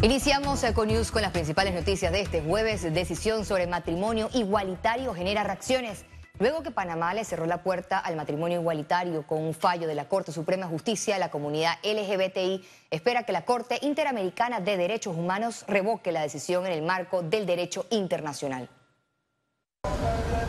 Iniciamos Econews con las principales noticias de este jueves. Decisión sobre matrimonio igualitario genera reacciones. Luego que Panamá le cerró la puerta al matrimonio igualitario con un fallo de la Corte Suprema de Justicia, la comunidad LGBTI espera que la Corte Interamericana de Derechos Humanos revoque la decisión en el marco del derecho internacional.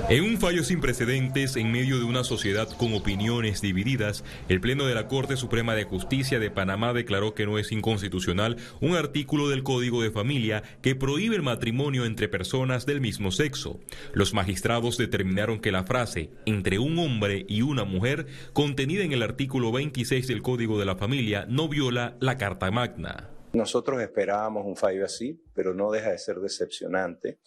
En un fallo sin precedentes, en medio de una sociedad con opiniones divididas, el Pleno de la Corte Suprema de Justicia de Panamá declaró que no es inconstitucional un artículo del Código de Familia que prohíbe el matrimonio entre personas del mismo sexo. Los magistrados determinaron que la frase entre un hombre y una mujer, contenida en el artículo 26 del Código de la Familia, no viola la Carta Magna. Nosotros esperábamos un fallo así, pero no deja de ser decepcionante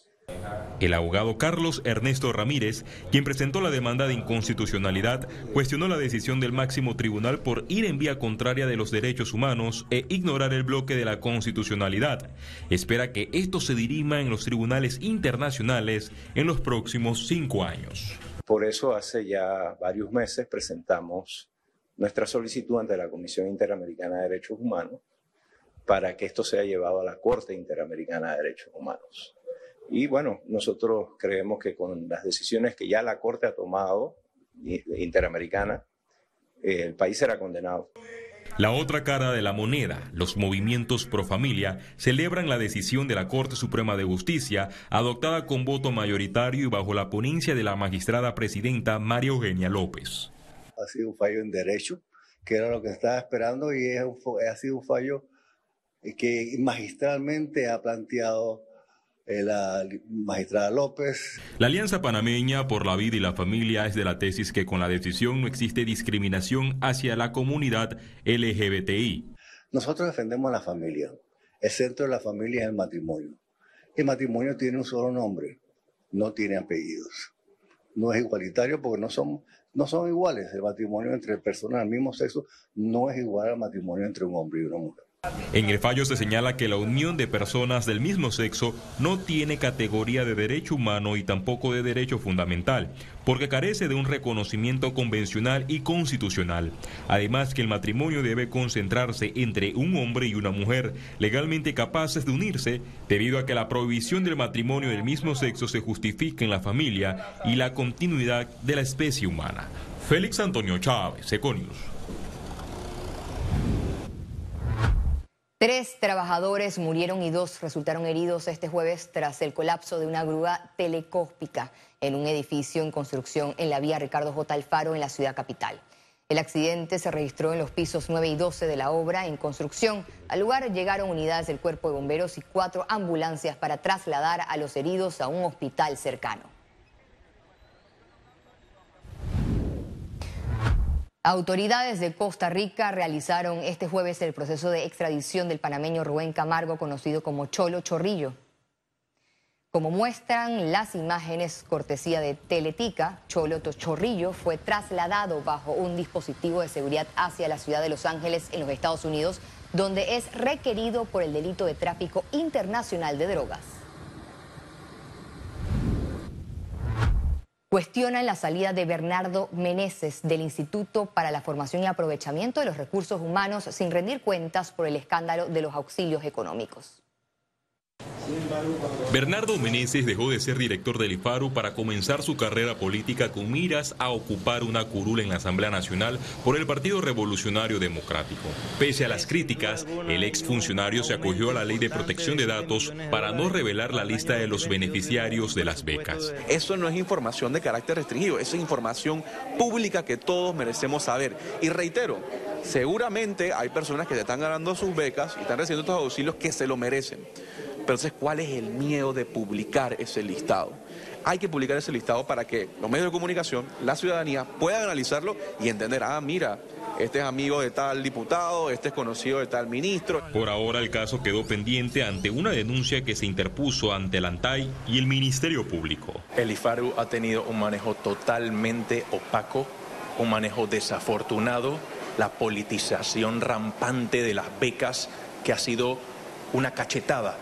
el abogado Carlos Ernesto Ramírez, quien presentó la demanda de inconstitucionalidad, cuestionó la decisión del máximo tribunal por ir en vía contraria de los derechos humanos e ignorar el bloque de la constitucionalidad. Espera que esto se dirima en los tribunales internacionales en los próximos cinco años. Por eso hace ya varios meses presentamos nuestra solicitud ante la Comisión Interamericana de Derechos Humanos para que esto sea llevado a la Corte Interamericana de Derechos Humanos. Y bueno, nosotros creemos que con las decisiones que ya la Corte ha tomado, interamericana, eh, el país será condenado. La otra cara de la moneda, los movimientos pro familia, celebran la decisión de la Corte Suprema de Justicia, adoptada con voto mayoritario y bajo la ponencia de la magistrada presidenta María Eugenia López. Ha sido un fallo en derecho, que era lo que estaba esperando, y ha sido un fallo que magistralmente ha planteado la magistrada López. La Alianza Panameña por la Vida y la Familia es de la tesis que con la decisión no existe discriminación hacia la comunidad LGBTI. Nosotros defendemos a la familia. El centro de la familia es el matrimonio. El matrimonio tiene un solo nombre, no tiene apellidos. No es igualitario porque no son, no son iguales. El matrimonio entre personas del mismo sexo no es igual al matrimonio entre un hombre y una mujer. En el fallo se señala que la unión de personas del mismo sexo no tiene categoría de derecho humano y tampoco de derecho fundamental, porque carece de un reconocimiento convencional y constitucional. Además que el matrimonio debe concentrarse entre un hombre y una mujer legalmente capaces de unirse, debido a que la prohibición del matrimonio del mismo sexo se justifica en la familia y la continuidad de la especie humana. Félix Antonio Chávez, Econius. Tres trabajadores murieron y dos resultaron heridos este jueves tras el colapso de una grúa telecóspica en un edificio en construcción en la vía Ricardo J. Alfaro en la ciudad capital. El accidente se registró en los pisos 9 y 12 de la obra en construcción. Al lugar llegaron unidades del cuerpo de bomberos y cuatro ambulancias para trasladar a los heridos a un hospital cercano. Autoridades de Costa Rica realizaron este jueves el proceso de extradición del panameño Rubén Camargo, conocido como Cholo Chorrillo. Como muestran las imágenes cortesía de Teletica, Cholo Chorrillo fue trasladado bajo un dispositivo de seguridad hacia la ciudad de Los Ángeles en los Estados Unidos, donde es requerido por el delito de tráfico internacional de drogas. Cuestionan la salida de Bernardo Meneses del Instituto para la Formación y Aprovechamiento de los Recursos Humanos sin rendir cuentas por el escándalo de los auxilios económicos. Bernardo Meneses dejó de ser director del IFARU para comenzar su carrera política con miras a ocupar una curul en la Asamblea Nacional por el Partido Revolucionario Democrático. Pese a las críticas, el exfuncionario se acogió a la ley de protección de datos para no revelar la lista de los beneficiarios de las becas. Eso no es información de carácter restringido, es información pública que todos merecemos saber. Y reitero, seguramente hay personas que se están ganando sus becas y están recibiendo estos auxilios que se lo merecen. Pero entonces, ¿cuál es el miedo de publicar ese listado? Hay que publicar ese listado para que los medios de comunicación, la ciudadanía, puedan analizarlo y entender, ah, mira, este es amigo de tal diputado, este es conocido de tal ministro. Por ahora el caso quedó pendiente ante una denuncia que se interpuso ante el ANTAI y el Ministerio Público. El IFARU ha tenido un manejo totalmente opaco, un manejo desafortunado, la politización rampante de las becas que ha sido una cachetada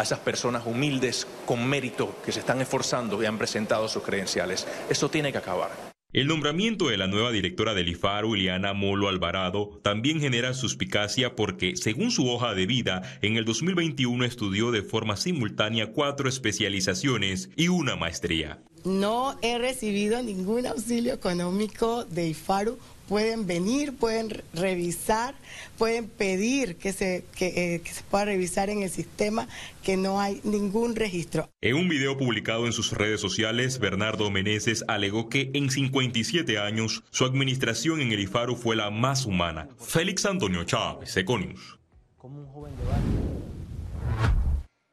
a esas personas humildes con mérito que se están esforzando y han presentado sus credenciales. Eso tiene que acabar. El nombramiento de la nueva directora del IFAR, Uliana Molo Alvarado, también genera suspicacia porque, según su hoja de vida, en el 2021 estudió de forma simultánea cuatro especializaciones y una maestría. No he recibido ningún auxilio económico de IFARU pueden venir, pueden revisar, pueden pedir que se, eh, que, se pueda revisar en el sistema que no hay ningún registro. En un video publicado en sus redes sociales, Bernardo Meneses alegó que en 57 años su administración en el IFARU fue la más humana. Félix Antonio Chávez, Econius. Como un joven de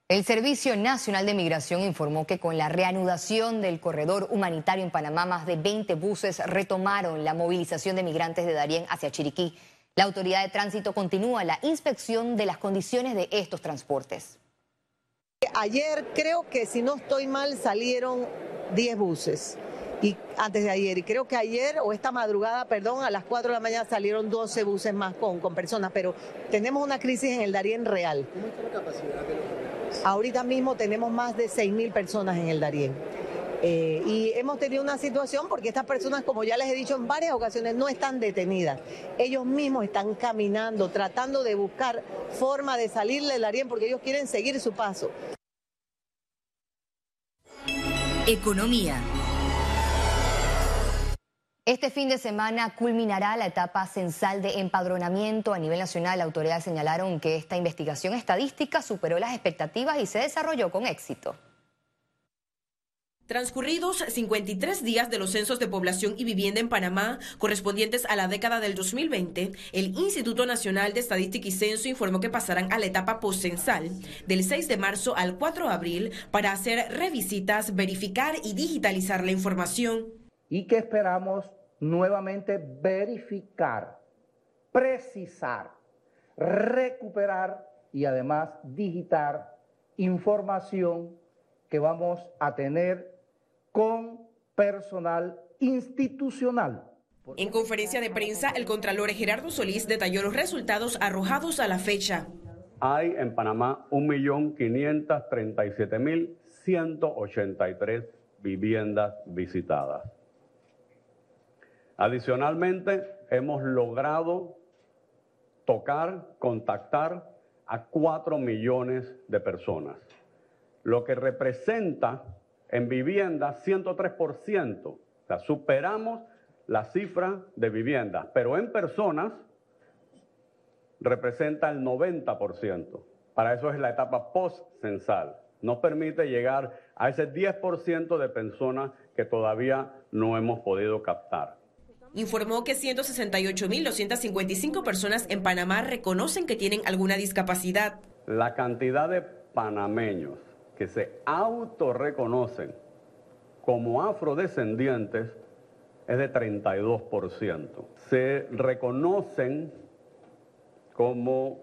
el Servicio Nacional de Migración informó que con la reanudación del corredor humanitario en Panamá, más de 20 buses retomaron la movilización de migrantes de Darién hacia Chiriquí. La autoridad de tránsito continúa la inspección de las condiciones de estos transportes. Ayer creo que si no estoy mal salieron 10 buses y antes de ayer. Y creo que ayer o esta madrugada, perdón, a las 4 de la mañana salieron 12 buses más con, con personas, pero tenemos una crisis en el Darién real. ¿Cómo está la capacidad de los Ahorita mismo tenemos más de 6.000 personas en el Darién. Eh, y hemos tenido una situación porque estas personas, como ya les he dicho en varias ocasiones, no están detenidas. Ellos mismos están caminando, tratando de buscar forma de salir del Darién porque ellos quieren seguir su paso. Economía. Este fin de semana culminará la etapa censal de empadronamiento a nivel nacional. autoridades señalaron que esta investigación estadística superó las expectativas y se desarrolló con éxito. Transcurridos 53 días de los censos de población y vivienda en Panamá, correspondientes a la década del 2020, el Instituto Nacional de Estadística y Censo informó que pasarán a la etapa postcensal del 6 de marzo al 4 de abril para hacer revisitas, verificar y digitalizar la información. Y que esperamos nuevamente verificar, precisar, recuperar y además digitar información que vamos a tener con personal institucional. En conferencia de prensa, el contralor Gerardo Solís detalló los resultados arrojados a la fecha. Hay en Panamá 1.537.183 viviendas visitadas. Adicionalmente, hemos logrado tocar, contactar a 4 millones de personas, lo que representa en vivienda 103%. O sea, superamos la cifra de vivienda, pero en personas representa el 90%. Para eso es la etapa post-censal. Nos permite llegar a ese 10% de personas que todavía no hemos podido captar informó que 168.255 personas en Panamá reconocen que tienen alguna discapacidad. La cantidad de panameños que se autorreconocen como afrodescendientes es de 32%. Se reconocen como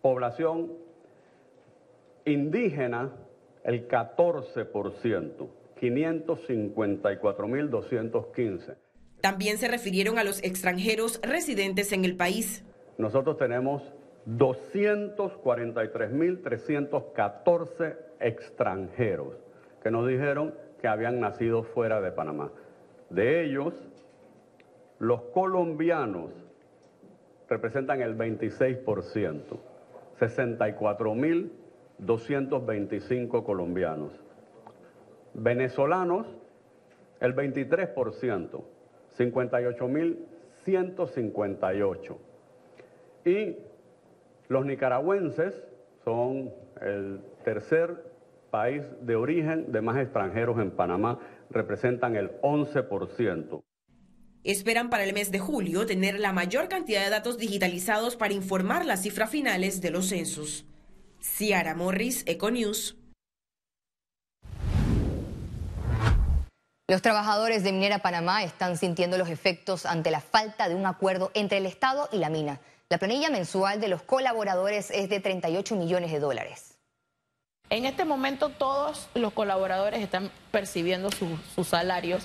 población indígena el 14%, 554.215. También se refirieron a los extranjeros residentes en el país. Nosotros tenemos 243.314 extranjeros que nos dijeron que habían nacido fuera de Panamá. De ellos, los colombianos representan el 26%, 64.225 colombianos. Venezolanos, el 23%. 58.158. Y los nicaragüenses son el tercer país de origen de más extranjeros en Panamá, representan el 11%. Esperan para el mes de julio tener la mayor cantidad de datos digitalizados para informar las cifras finales de los censos. Ciara Morris, Econews. Los trabajadores de Minera Panamá están sintiendo los efectos ante la falta de un acuerdo entre el Estado y la mina. La planilla mensual de los colaboradores es de 38 millones de dólares. En este momento todos los colaboradores están percibiendo sus salarios,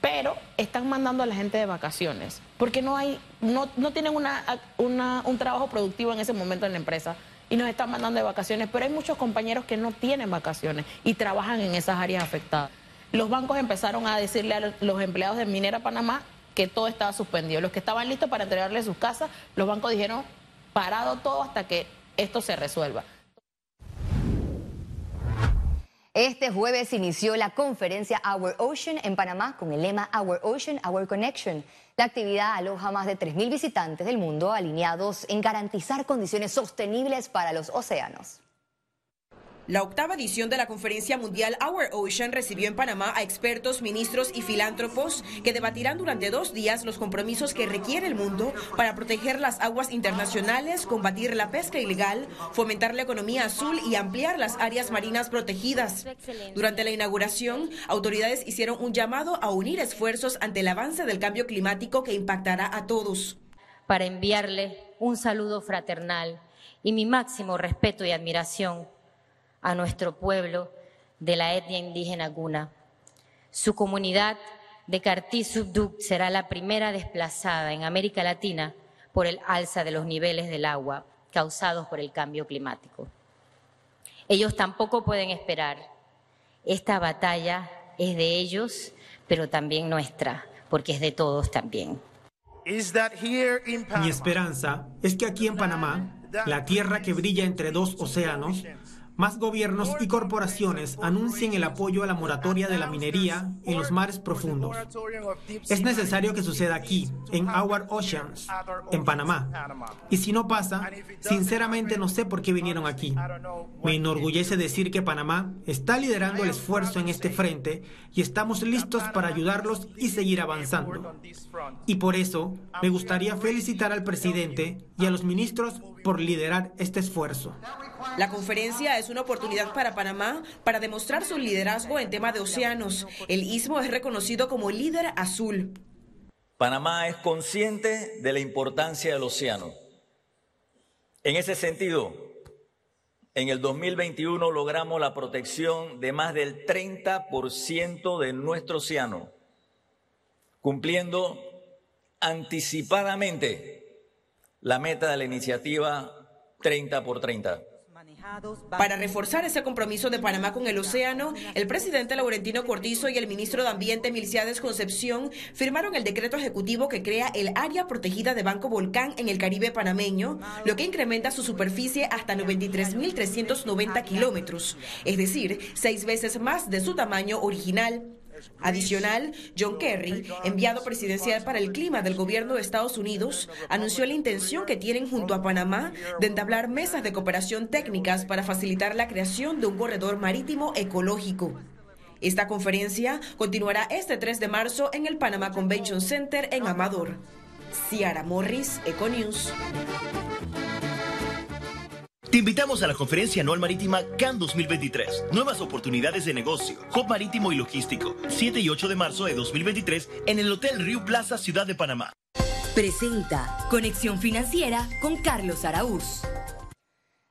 pero están mandando a la gente de vacaciones, porque no hay, no, tienen un trabajo productivo en ese momento en la empresa y nos están mandando de vacaciones, pero hay muchos compañeros que no tienen vacaciones y trabajan en esas áreas afectadas. Los bancos empezaron a decirle a los empleados de Minera Panamá que todo estaba suspendido. Los que estaban listos para entregarle sus casas, los bancos dijeron parado todo hasta que esto se resuelva. Este jueves inició la conferencia Our Ocean en Panamá con el lema Our Ocean, Our Connection. La actividad aloja más de 3.000 visitantes del mundo alineados en garantizar condiciones sostenibles para los océanos. La octava edición de la Conferencia Mundial Our Ocean recibió en Panamá a expertos, ministros y filántropos que debatirán durante dos días los compromisos que requiere el mundo para proteger las aguas internacionales, combatir la pesca ilegal, fomentar la economía azul y ampliar las áreas marinas protegidas. Durante la inauguración, autoridades hicieron un llamado a unir esfuerzos ante el avance del cambio climático que impactará a todos. Para enviarle un saludo fraternal y mi máximo respeto y admiración a nuestro pueblo de la etnia indígena Guna. Su comunidad de Cartí Subduc será la primera desplazada en América Latina por el alza de los niveles del agua causados por el cambio climático. Ellos tampoco pueden esperar. Esta batalla es de ellos, pero también nuestra, porque es de todos también. Mi esperanza es que aquí en Panamá, la tierra que brilla entre dos océanos, más gobiernos y corporaciones anuncien el apoyo a la moratoria de la minería en los mares profundos. Es necesario que suceda aquí, en Our Oceans, en Panamá. Y si no pasa, sinceramente no sé por qué vinieron aquí. Me enorgullece decir que Panamá está liderando el esfuerzo en este frente y estamos listos para ayudarlos y seguir avanzando. Y por eso me gustaría felicitar al presidente y a los ministros por liderar este esfuerzo. La conferencia es una oportunidad para Panamá para demostrar su liderazgo en tema de océanos. El istmo es reconocido como líder azul. Panamá es consciente de la importancia del océano. En ese sentido, en el 2021 logramos la protección de más del 30% de nuestro océano, cumpliendo anticipadamente la meta de la iniciativa 30 por 30. Para reforzar ese compromiso de Panamá con el océano, el presidente Laurentino Cortizo y el ministro de Ambiente Milciades Concepción firmaron el decreto ejecutivo que crea el área protegida de Banco Volcán en el Caribe panameño, lo que incrementa su superficie hasta 93.390 kilómetros, es decir, seis veces más de su tamaño original. Adicional, John Kerry, enviado presidencial para el clima del gobierno de Estados Unidos, anunció la intención que tienen junto a Panamá de entablar mesas de cooperación técnicas para facilitar la creación de un corredor marítimo ecológico. Esta conferencia continuará este 3 de marzo en el Panama Convention Center en Amador. Ciara Morris, Econews. Te invitamos a la conferencia anual marítima CAN 2023. Nuevas oportunidades de negocio, hub marítimo y logístico. 7 y 8 de marzo de 2023 en el Hotel Río Plaza, Ciudad de Panamá. Presenta Conexión Financiera con Carlos Araúz.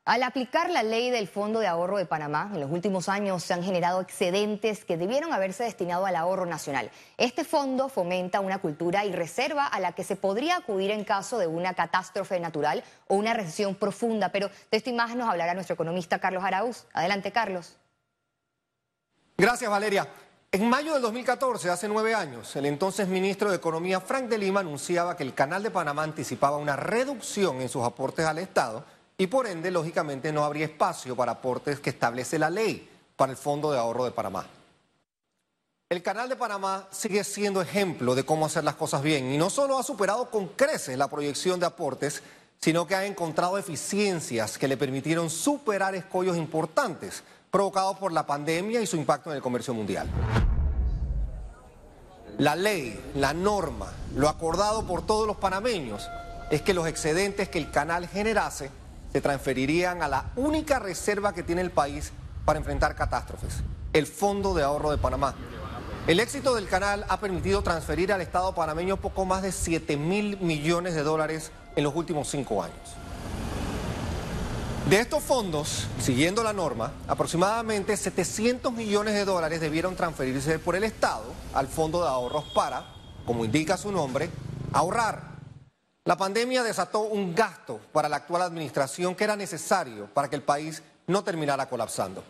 Al aplicar la ley del Fondo de Ahorro de Panamá, en los últimos años se han generado excedentes que debieron haberse destinado al ahorro nacional. Este fondo fomenta una cultura y reserva a la que se podría acudir en caso de una catástrofe natural o una recesión profunda. Pero de esta imagen nos hablará nuestro economista Carlos Araúz. Adelante, Carlos. Gracias, Valeria. En mayo del 2014, hace nueve años, el entonces ministro de Economía, Frank de Lima, anunciaba que el Canal de Panamá anticipaba una reducción en sus aportes al Estado y por ende, lógicamente, no habría espacio para aportes que establece la ley para el Fondo de Ahorro de Panamá. El Canal de Panamá sigue siendo ejemplo de cómo hacer las cosas bien y no solo ha superado con creces la proyección de aportes, sino que ha encontrado eficiencias que le permitieron superar escollos importantes provocados por la pandemia y su impacto en el comercio mundial. La ley, la norma, lo acordado por todos los panameños es que los excedentes que el canal generase se transferirían a la única reserva que tiene el país para enfrentar catástrofes, el Fondo de Ahorro de Panamá. El éxito del canal ha permitido transferir al Estado panameño poco más de 7 mil millones de dólares en los últimos cinco años. De estos fondos, siguiendo la norma, aproximadamente 700 millones de dólares debieron transferirse por el Estado al Fondo de Ahorros para, como indica su nombre, ahorrar la pandemia desató un gasto para la actual administración que era necesario para que el país no terminara colapsando.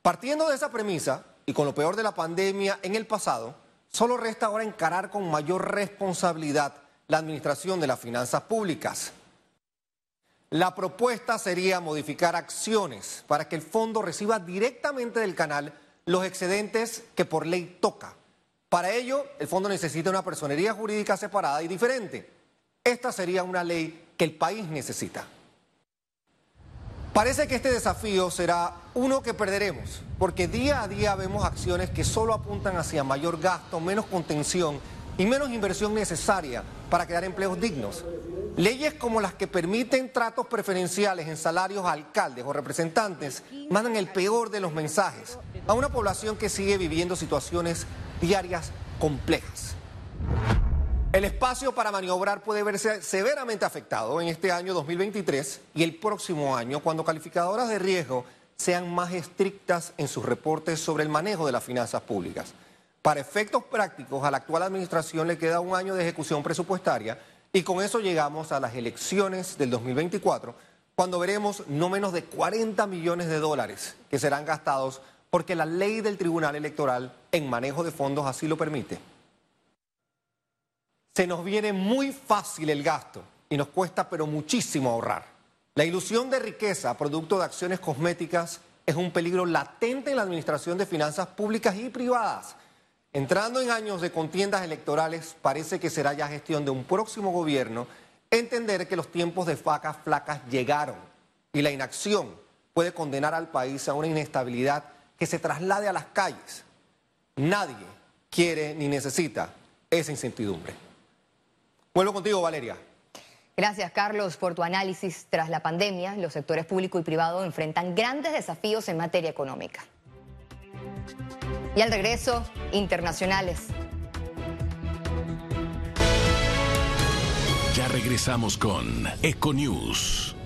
Partiendo de esa premisa, y con lo peor de la pandemia en el pasado, solo resta ahora encarar con mayor responsabilidad la administración de las finanzas públicas. La propuesta sería modificar acciones para que el fondo reciba directamente del canal los excedentes que por ley toca. Para ello, el fondo necesita una personería jurídica separada y diferente. Esta sería una ley que el país necesita. Parece que este desafío será uno que perderemos, porque día a día vemos acciones que solo apuntan hacia mayor gasto, menos contención y menos inversión necesaria para crear empleos dignos. Leyes como las que permiten tratos preferenciales en salarios a alcaldes o representantes mandan el peor de los mensajes a una población que sigue viviendo situaciones diarias complejas. El espacio para maniobrar puede verse severamente afectado en este año 2023 y el próximo año cuando calificadoras de riesgo sean más estrictas en sus reportes sobre el manejo de las finanzas públicas. Para efectos prácticos, a la actual administración le queda un año de ejecución presupuestaria y con eso llegamos a las elecciones del 2024, cuando veremos no menos de 40 millones de dólares que serán gastados porque la ley del Tribunal Electoral en manejo de fondos así lo permite. Se nos viene muy fácil el gasto y nos cuesta pero muchísimo ahorrar. La ilusión de riqueza producto de acciones cosméticas es un peligro latente en la administración de finanzas públicas y privadas Entrando en años de contiendas electorales, parece que será ya gestión de un próximo gobierno entender que los tiempos de vacas flacas llegaron y la inacción puede condenar al país a una inestabilidad que se traslade a las calles. Nadie quiere ni necesita esa incertidumbre. Vuelvo contigo, Valeria. Gracias, Carlos, por tu análisis. Tras la pandemia, los sectores público y privado enfrentan grandes desafíos en materia económica. Y al regreso, internacionales. Ya regresamos con Econews.